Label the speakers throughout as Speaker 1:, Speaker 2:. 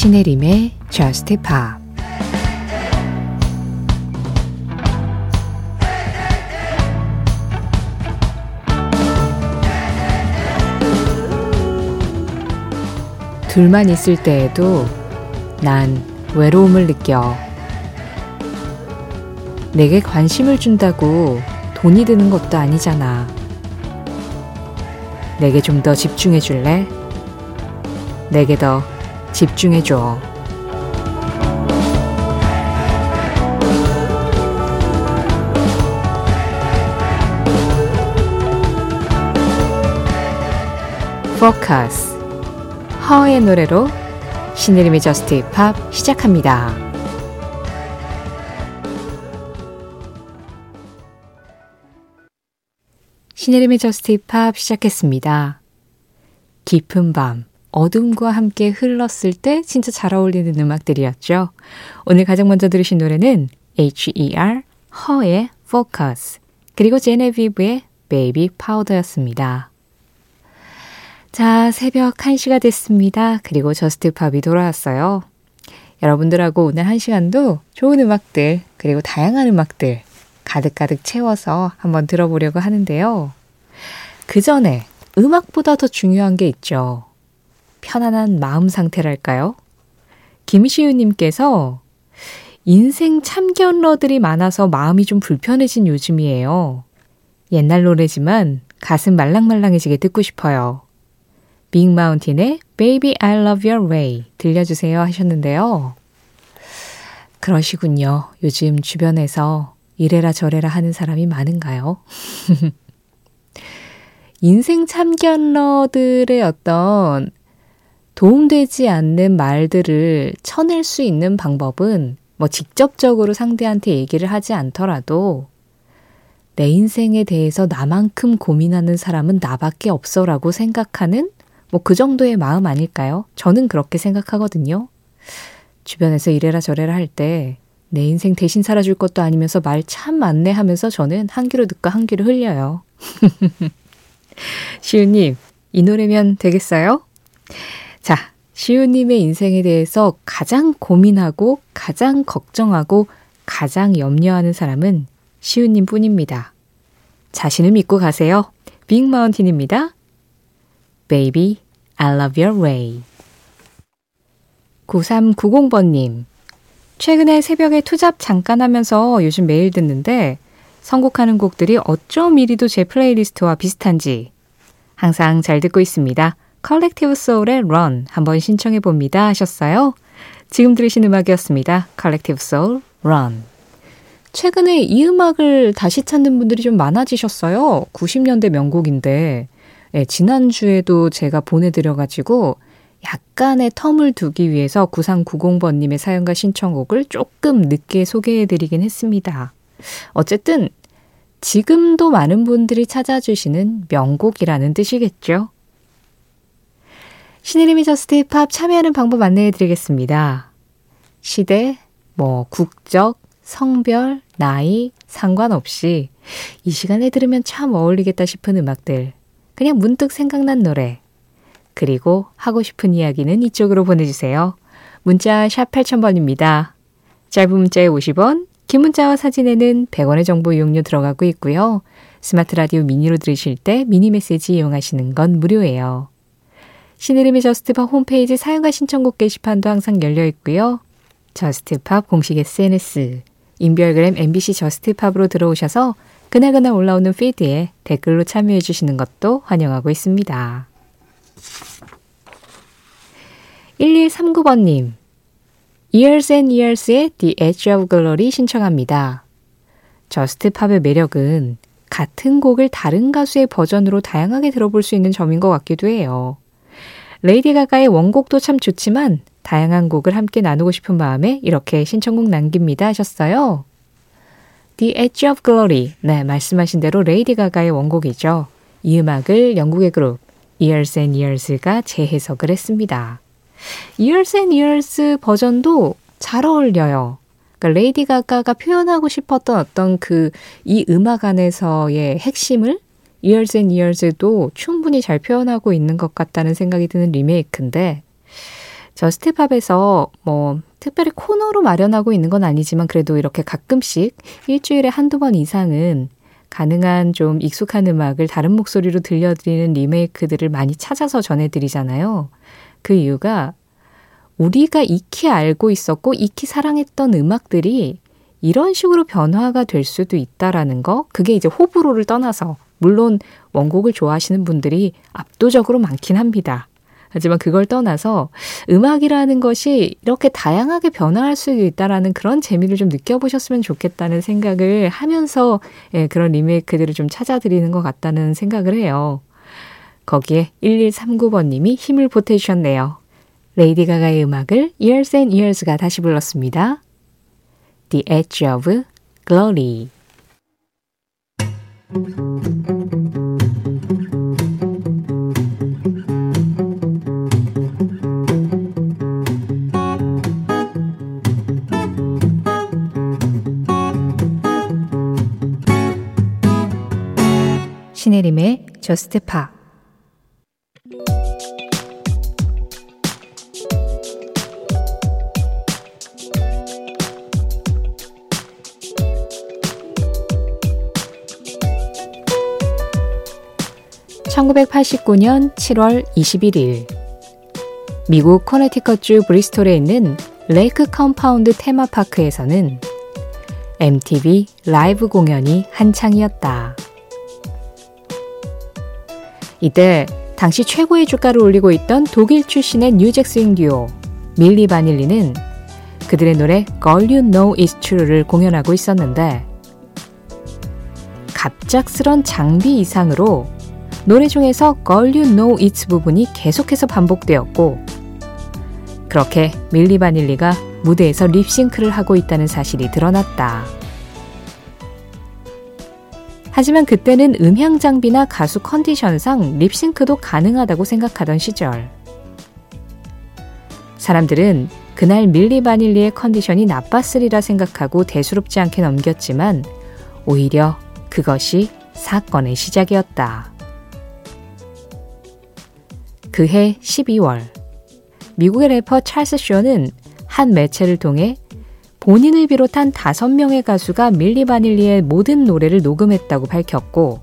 Speaker 1: 신혜림의 Just Pop 둘만 있을 때에도 난 외로움을 느껴. 내게 관심을 준다고 돈이 드는 것도 아니잖아. 내게 좀 더 집중해 줄래? 내게 더 집중해 줘. 포커스 허의 노래로 신혜림의 저스트 힙합 시작합니다. 신혜림의 JUST POP 시작했습니다. 깊은 밤, 어둠과 함께 흘렀을 때 진짜 잘 어울리는 음악들이었죠. 오늘 가장 먼저 들으신 노래는 H.E.R. 허의 Focus, 그리고 제네비브의 Baby Powder였습니다. 자, 새벽 1시가 됐습니다. 그리고 JUST POP이 돌아왔어요. 여러분들하고 오늘 1시간도 좋은 음악들, 그리고 다양한 음악들 가득가득 채워서 한번 들어보려고 하는데요. 그 전에 음악보다 더 중요한 게 있죠. 편안한 마음 상태랄까요? 김시우님께서 인생 참견러들이 많아서 마음이 좀 불편해진 요즘이에요. 옛날 노래지만 가슴 말랑말랑해지게 듣고 싶어요. 빅마운틴의 Baby I Love Your Way 들려주세요 하셨는데요. 그러시군요. 요즘 주변에서 이래라 저래라 하는 사람이 많은가요? 인생 참견러들의 어떤 도움되지 않는 말들을 쳐낼 수 있는 방법은 뭐 직접적으로 상대한테 얘기를 하지 않더라도 내 인생에 대해서 나만큼 고민하는 사람은 나밖에 없어라고 생각하는 뭐 그 정도의 마음 아닐까요? 저는 그렇게 생각하거든요. 주변에서 이래라 저래라 할 때 내 인생 대신 살아줄 것도 아니면서 말 참 많네 하면서 저는 한 귀로 듣고 한 귀로 흘려요. 시우님, 이 노래면 되겠어요? 자, 시우님의 인생에 대해서 가장 고민하고 가장 걱정하고 가장 염려하는 사람은 시우님 뿐입니다. 자신을 믿고 가세요. 빅마운틴입니다. Baby, I love your way. 9390번님. 최근에 새벽에 투잡 잠깐 하면서 요즘 매일 듣는데 선곡하는 곡들이 어쩜 이리도 제 playlist와 비슷한지 항상 잘 듣고 있습니다. Collective Soul의 Run 한번 신청해 봅니다 하셨어요. 지금 들으신 음악이었습니다. Collective Soul Run. 최근에 이 음악을 다시 찾는 분들이 좀 많아지셨어요. 90년대 명곡인데 네, 지난주에도 제가 보내드려가지고 약간의 텀을 두기 위해서 9390번님의 사연과 신청곡을 조금 늦게 소개해드리긴 했습니다. 어쨌든 지금도 많은 분들이 찾아주시는 명곡이라는 뜻이겠죠. 신혜림이 저스트 팝 참여하는 방법 안내해 드리겠습니다. 시대, 뭐 국적, 성별, 나이 상관없이 이 시간에 들으면 참 어울리겠다 싶은 음악들 그냥 문득 생각난 노래. 그리고 하고 싶은 이야기는 이쪽으로 보내주세요. 문자 샵 8000번입니다. 짧은 문자에 50원, 긴 문자와 사진에는 100원의 정보 이용료 들어가고 있고요. 스마트 라디오 미니로 들으실 때 미니 메시지 이용하시는 건 무료예요. 신혜림의 JUST POP 홈페이지 사연과 신청곡 게시판도 항상 열려 있고요. JUST POP 공식 SNS, 인별그램 MBC JUST POP으로 들어오셔서 그날그날 올라오는 피드에 댓글로 참여해 주시는 것도 환영하고 있습니다. 1139번님, Years and Years의 The Edge of Glory 신청합니다. JUST POP의 매력은 같은 곡을 다른 가수의 버전으로 다양하게 들어볼 수 있는 점인 것 같기도 해요. 레이디 가가의 원곡도 참 좋지만 다양한 곡을 함께 나누고 싶은 마음에 이렇게 신청곡 남깁니다 하셨어요. The Edge of Glory. 네, 말씀하신 대로 레이디 가가의 원곡이죠. 이 음악을 영국의 그룹 Years and Years가 재해석을 했습니다. Years and Years 버전도 잘 어울려요. 그러니까 레이디 가가가 표현하고 싶었던 어떤 그 이 음악 안에서의 핵심을 Years and Years도 충분히 잘 표현하고 있는 것 같다는 생각이 드는 리메이크인데 JUST POP에서 뭐 특별히 코너로 마련하고 있는 건 아니지만 그래도 이렇게 가끔씩 일주일에 한두 번 이상은 가능한 좀 익숙한 음악을 다른 목소리로 들려드리는 리메이크들을 많이 찾아서 전해드리잖아요. 그 이유가 우리가 익히 알고 있었고 익히 사랑했던 음악들이 이런 식으로 변화가 될 수도 있다라는 거, 그게 이제 호불호를 떠나서, 물론 원곡을 좋아하시는 분들이 압도적으로 많긴 합니다. 하지만 그걸 떠나서 음악이라는 것이 이렇게 다양하게 변화할 수 있다라는 그런 재미를 좀 느껴보셨으면 좋겠다는 생각을 하면서 예, 그런 리메이크들을 좀 찾아드리는 것 같다는 생각을 해요. 거기에 1139번님이 힘을 보태주셨네요. 레이디 가가의 음악을 Years and Years가 다시 불렀습니다. The Edge of Glory 신혜림의 저스트 파 (1989년 7월 21일) 미국 코네티컷주 브리스톨에 있는 레이크 컴파운드 테마파크에서는 MTV 라이브 공연이 한창이었다. 이때 당시 최고의 주가를 올리고 있던 독일 출신의 뉴잭스윙 듀오 밀리 바닐리는 그들의 노래 Girl You Know It's True를 공연하고 있었는데 갑작스런 장비 이상으로 노래 중에서 Girl You Know It's 부분이 계속해서 반복되었고 그렇게 밀리 바닐리가 무대에서 립싱크를 하고 있다는 사실이 드러났다. 하지만 그때는 음향 장비나 가수 컨디션상 립싱크도 가능하다고 생각하던 시절. 사람들은 그날 밀리 바닐리의 컨디션이 나빴으리라 생각하고 대수롭지 않게 넘겼지만 오히려 그것이 사건의 시작이었다. 그해 12월 미국의 래퍼 찰스 쇼는 한 매체를 통해 본인을 비롯한 다섯 명의 가수가 밀리 바닐리의 모든 노래를 녹음했다고 밝혔고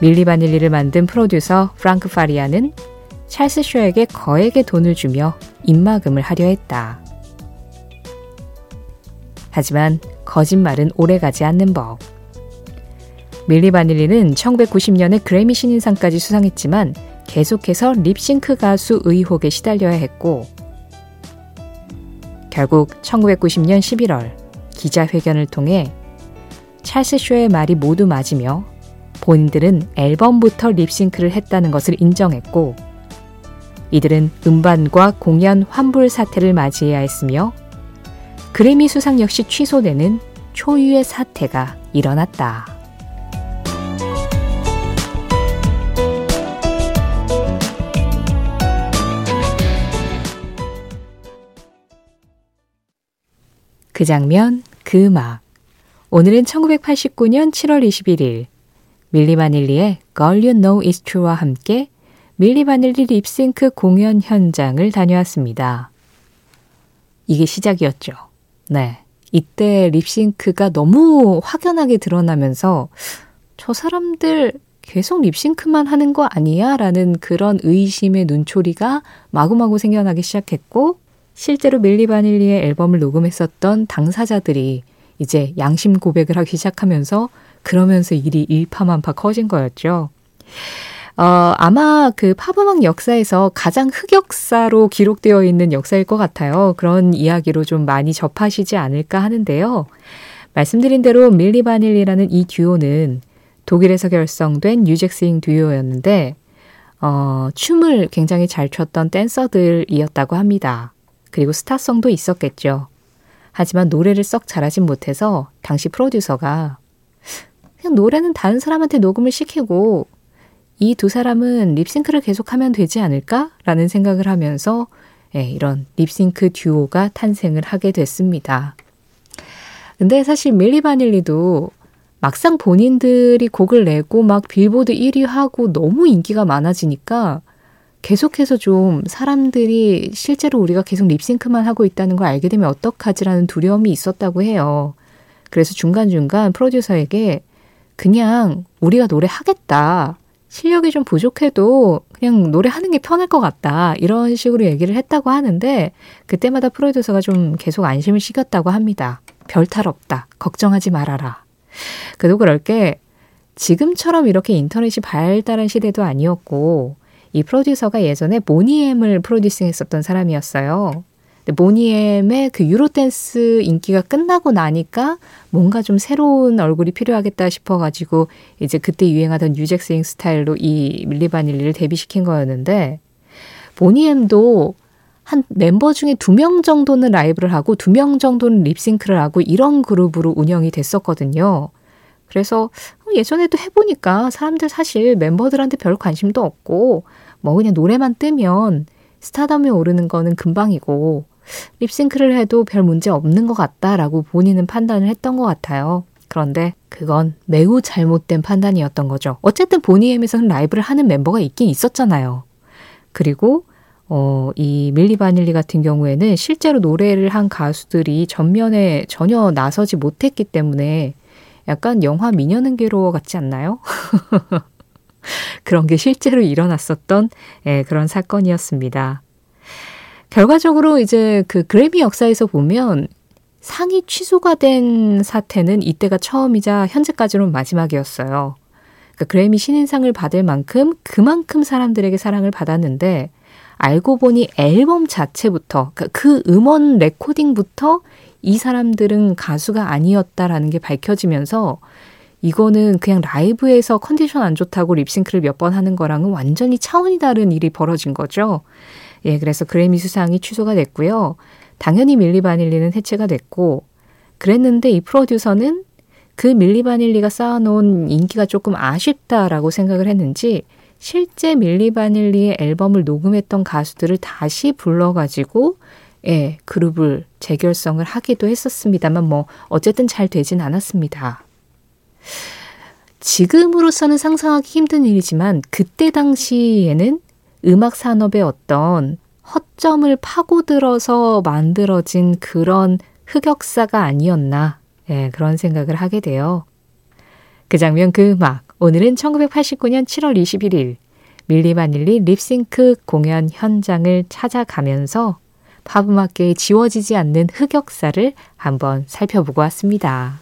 Speaker 1: 밀리 바닐리를 만든 프로듀서 프랑크 파리아는 찰스 쇼에게 거액의 돈을 주며 입막음을 하려 했다. 하지만 거짓말은 오래가지 않는 법. 밀리 바닐리는 1990년에 그래미 신인상까지 수상했지만 계속해서 립싱크 가수 의혹에 시달려야 했고 결국 1990년 11월 기자회견을 통해 찰스 쇼의 말이 모두 맞으며 본인들은 앨범부터 립싱크를 했다는 것을 인정했고 이들은 음반과 공연 환불 사태를 맞이해야 했으며 그래미 수상 역시 취소되는 초유의 사태가 일어났다. 그 장면, 그 음악. 오늘은 1989년 7월 21일 밀리 바닐리의 Girl You Know It's True와 함께 밀리 바닐리 립싱크 공연 현장을 다녀왔습니다. 이게 시작이었죠. 네. 이때 립싱크가 너무 확연하게 드러나면서 저 사람들 계속 립싱크만 하는 거 아니야? 라는 그런 의심의 눈초리가 마구마구 생겨나기 시작했고, 실제로 밀리 바닐리의 앨범을 녹음했었던 당사자들이 이제 양심 고백을 하기 시작하면서 그러면서 일이 일파만파 커진 거였죠. 어, 아마 그 팝음악 역사에서 가장 흑역사로 기록되어 있는 역사일 것 같아요. 그런 이야기로 좀 많이 접하시지 않을까 하는데요. 말씀드린 대로 Milli Vanilli라는 이 듀오는 독일에서 결성된 New Jack Swing 듀오였는데, 어, 춤을 굉장히 잘 췄던 댄서들이었다고 합니다. 그리고 스타성도 있었겠죠. 하지만 노래를 썩 잘하진 못해서 당시 프로듀서가 그냥 노래는 다른 사람한테 녹음을 시키고 이 두 사람은 립싱크를 계속하면 되지 않을까? 라는 생각을 하면서 예, 이런 립싱크 듀오가 탄생을 하게 됐습니다. 근데 사실 밀리 바닐리도 막상 본인들이 곡을 내고 막 빌보드 1위 하고 너무 인기가 많아지니까 계속해서 좀 사람들이 실제로 우리가 계속 립싱크만 하고 있다는 걸 알게 되면 어떡하지라는 두려움이 있었다고 해요. 그래서 중간중간 프로듀서에게 그냥 우리가 노래하겠다. 실력이 좀 부족해도 그냥 노래하는 게 편할 것 같다. 이런 식으로 얘기를 했다고 하는데 그때마다 프로듀서가 좀 계속 안심을 시켰다고 합니다. 별 탈 없다. 걱정하지 말아라. 그도 그럴 게 지금처럼 이렇게 인터넷이 발달한 시대도 아니었고 이 프로듀서가 예전에 모니엠을 프로듀싱 했었던 사람이었어요. 모니엠의 그 유로댄스 인기가 끝나고 나니까 뭔가 좀 새로운 얼굴이 필요하겠다 싶어가지고 이제 그때 유행하던 뉴잭스윙 스타일로 이 밀리 바닐리를 데뷔시킨 거였는데 모니엠도 한 멤버 중에 두 명 정도는 라이브를 하고 두 명 정도는 립싱크를 하고 이런 그룹으로 운영이 됐었거든요. 그래서 어, 예전에도 해보니까 사람들 사실 멤버들한테 별 관심도 없고 뭐 그냥 노래만 뜨면 스타덤에 오르는 거는 금방이고 립싱크를 해도 별 문제 없는 것 같다라고 본인은 판단을 했던 것 같아요. 그런데 그건 매우 잘못된 판단이었던 거죠. 어쨌든 보니엠에서는 라이브를 하는 멤버가 있긴 있었잖아요. 그리고 어, 이 밀리 바닐리 같은 경우에는 실제로 노래를 한 가수들이 전면에 전혀 나서지 못했기 때문에 약간 영화 미녀는 괴로워 같지 않나요? 그런 게 실제로 일어났었던 예, 그런 사건이었습니다. 결과적으로 이제 그 그래미 역사에서 보면 상이 취소가 된 사태는 이때가 처음이자 현재까지는 마지막이었어요. 그러니까 그래미 신인상을 받을 만큼 그만큼 사람들에게 사랑을 받았는데 알고 보니 앨범 자체부터 그러니까 그 음원 레코딩부터 이 사람들은 가수가 아니었다라는 게 밝혀지면서 이거는 그냥 라이브에서 컨디션 안 좋다고 립싱크를 몇 번 하는 거랑은 완전히 차원이 다른 일이 벌어진 거죠. 예, 그래서 그래미 수상이 취소가 됐고요. 당연히 밀리 바닐리는 해체가 됐고, 그랬는데 이 프로듀서는 그 밀리 바닐리가 쌓아놓은 인기가 조금 아쉽다라고 생각을 했는지, 실제 밀리 바닐리의 앨범을 녹음했던 가수들을 다시 불러가지고, 예, 그룹을 재결성을 하기도 했었습니다만, 뭐, 어쨌든 잘 되진 않았습니다. 지금으로서는 상상하기 힘든 일이지만, 그때 당시에는 음악 산업의 어떤 허점을 파고들어서 만들어진 그런 흑역사가 아니었나 예, 그런 생각을 하게 돼요. 그 장면 그 음악 오늘은 1989년 7월 21일 밀리 바닐리 립싱크 공연 현장을 찾아가면서 팝 음악계에 지워지지 않는 흑역사를 한번 살펴보고 왔습니다.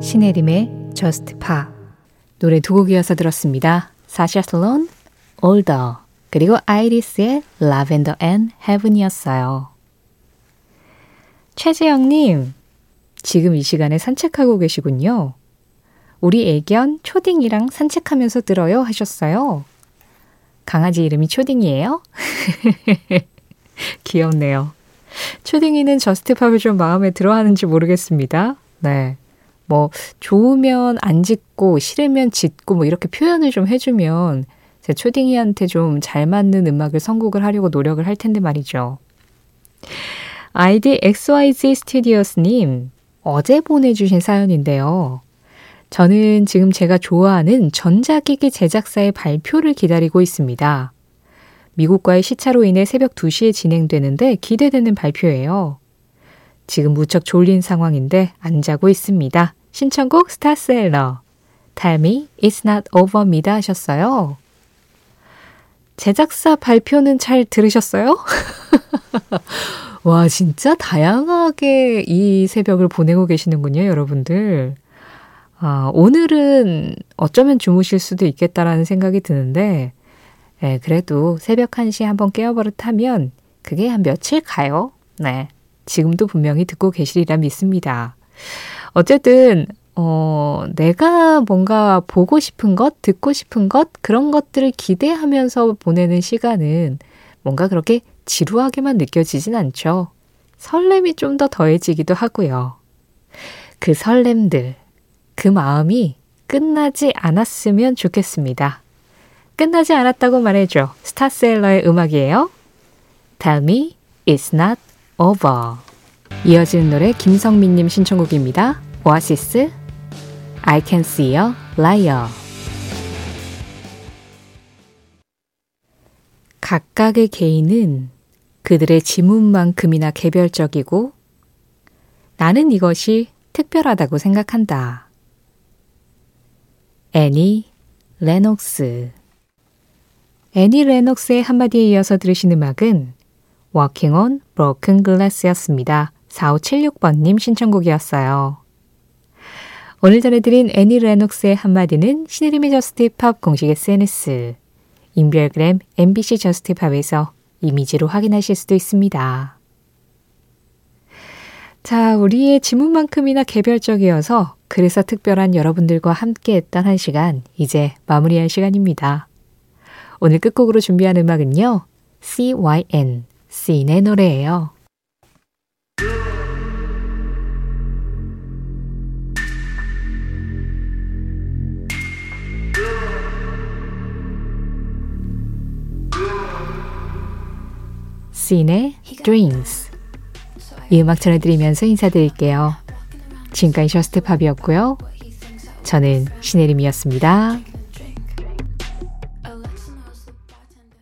Speaker 1: 신혜림의 Just Pa 노래 두 곡이어서 들었습니다. 사샤 슬론, Older 그리고 아이리스의 Lavender and Heaven이었어요. 최재영님, 지금 이 시간에 산책하고 계시군요. 우리 애견 초딩이랑 산책하면서 들어요 하셨어요. 강아지 이름이 초딩이에요? 귀엽네요. 초딩이는 저스트팝을 좀 마음에 들어 하는지 모르겠습니다. 네. 뭐 좋으면 안 짓고 싫으면 짓고 뭐 이렇게 표현을 좀 해주면 제 초딩이한테 좀 잘 맞는 음악을 선곡을 하려고 노력을 할 텐데 말이죠. 아이디 XYZ 스튜디오스님, 어제 보내주신 사연인데요. 저는 지금 제가 좋아하는 전자기기 제작사의 발표를 기다리고 있습니다. 미국과의 시차로 인해 새벽 2시에 진행되는데 기대되는 발표예요. 지금 무척 졸린 상황인데 안 자고 있습니다. 신청곡 스타셀러. Tell me it's not over입니다 하셨어요. 제작사 발표는 잘 들으셨어요? 와, 진짜 다양하게 이 새벽을 보내고 계시는군요, 여러분들. 아, 오늘은 어쩌면 주무실 수도 있겠다라는 생각이 드는데, 예, 그래도 새벽 1시에 한번 깨어버릇하면 그게 한 며칠 가요. 네. 지금도 분명히 듣고 계시리라 믿습니다. 어쨌든, 어, 내가 뭔가 보고 싶은 것, 듣고 싶은 것, 그런 것들을 기대하면서 보내는 시간은 뭔가 그렇게 지루하게만 느껴지진 않죠. 설렘이 좀 더 더해지기도 하고요. 그 설렘들, 그 마음이 끝나지 않았으면 좋겠습니다. 끝나지 않았다고 말해줘. 스타셀러의 음악이에요. Tell me it's not over. 이어지는 노래 김성민님 신청곡입니다. 오아시스 I can see a liar. 각각의 개인은 그들의 지문만큼이나 개별적이고 나는 이것이 특별하다고 생각한다. 애니 레녹스 애니 레녹스의 한마디에 이어서 들으신 음악은 Walking on Broken Glass였습니다. 4576번님 신청곡이었어요. 오늘 전해드린 애니 레녹스의 한마디는 신혜림의 저스티팝 공식 SNS, 인별그램 MBC 저스티팝에서 이미지로 확인하실 수도 있습니다. 자, 우리의 지문만큼이나 개별적이어서 그래서 특별한 여러분들과 함께 했던 한 시간, 이제 마무리할 시간입니다. 오늘 끝곡으로 준비한 음악은요, CYN, 씬의 노래예요. 씬의 Dreams 이 음악 전해드리면서 인사드릴게요. 지금까지 저스트팝이었고요. 저는 신혜림이었습니다.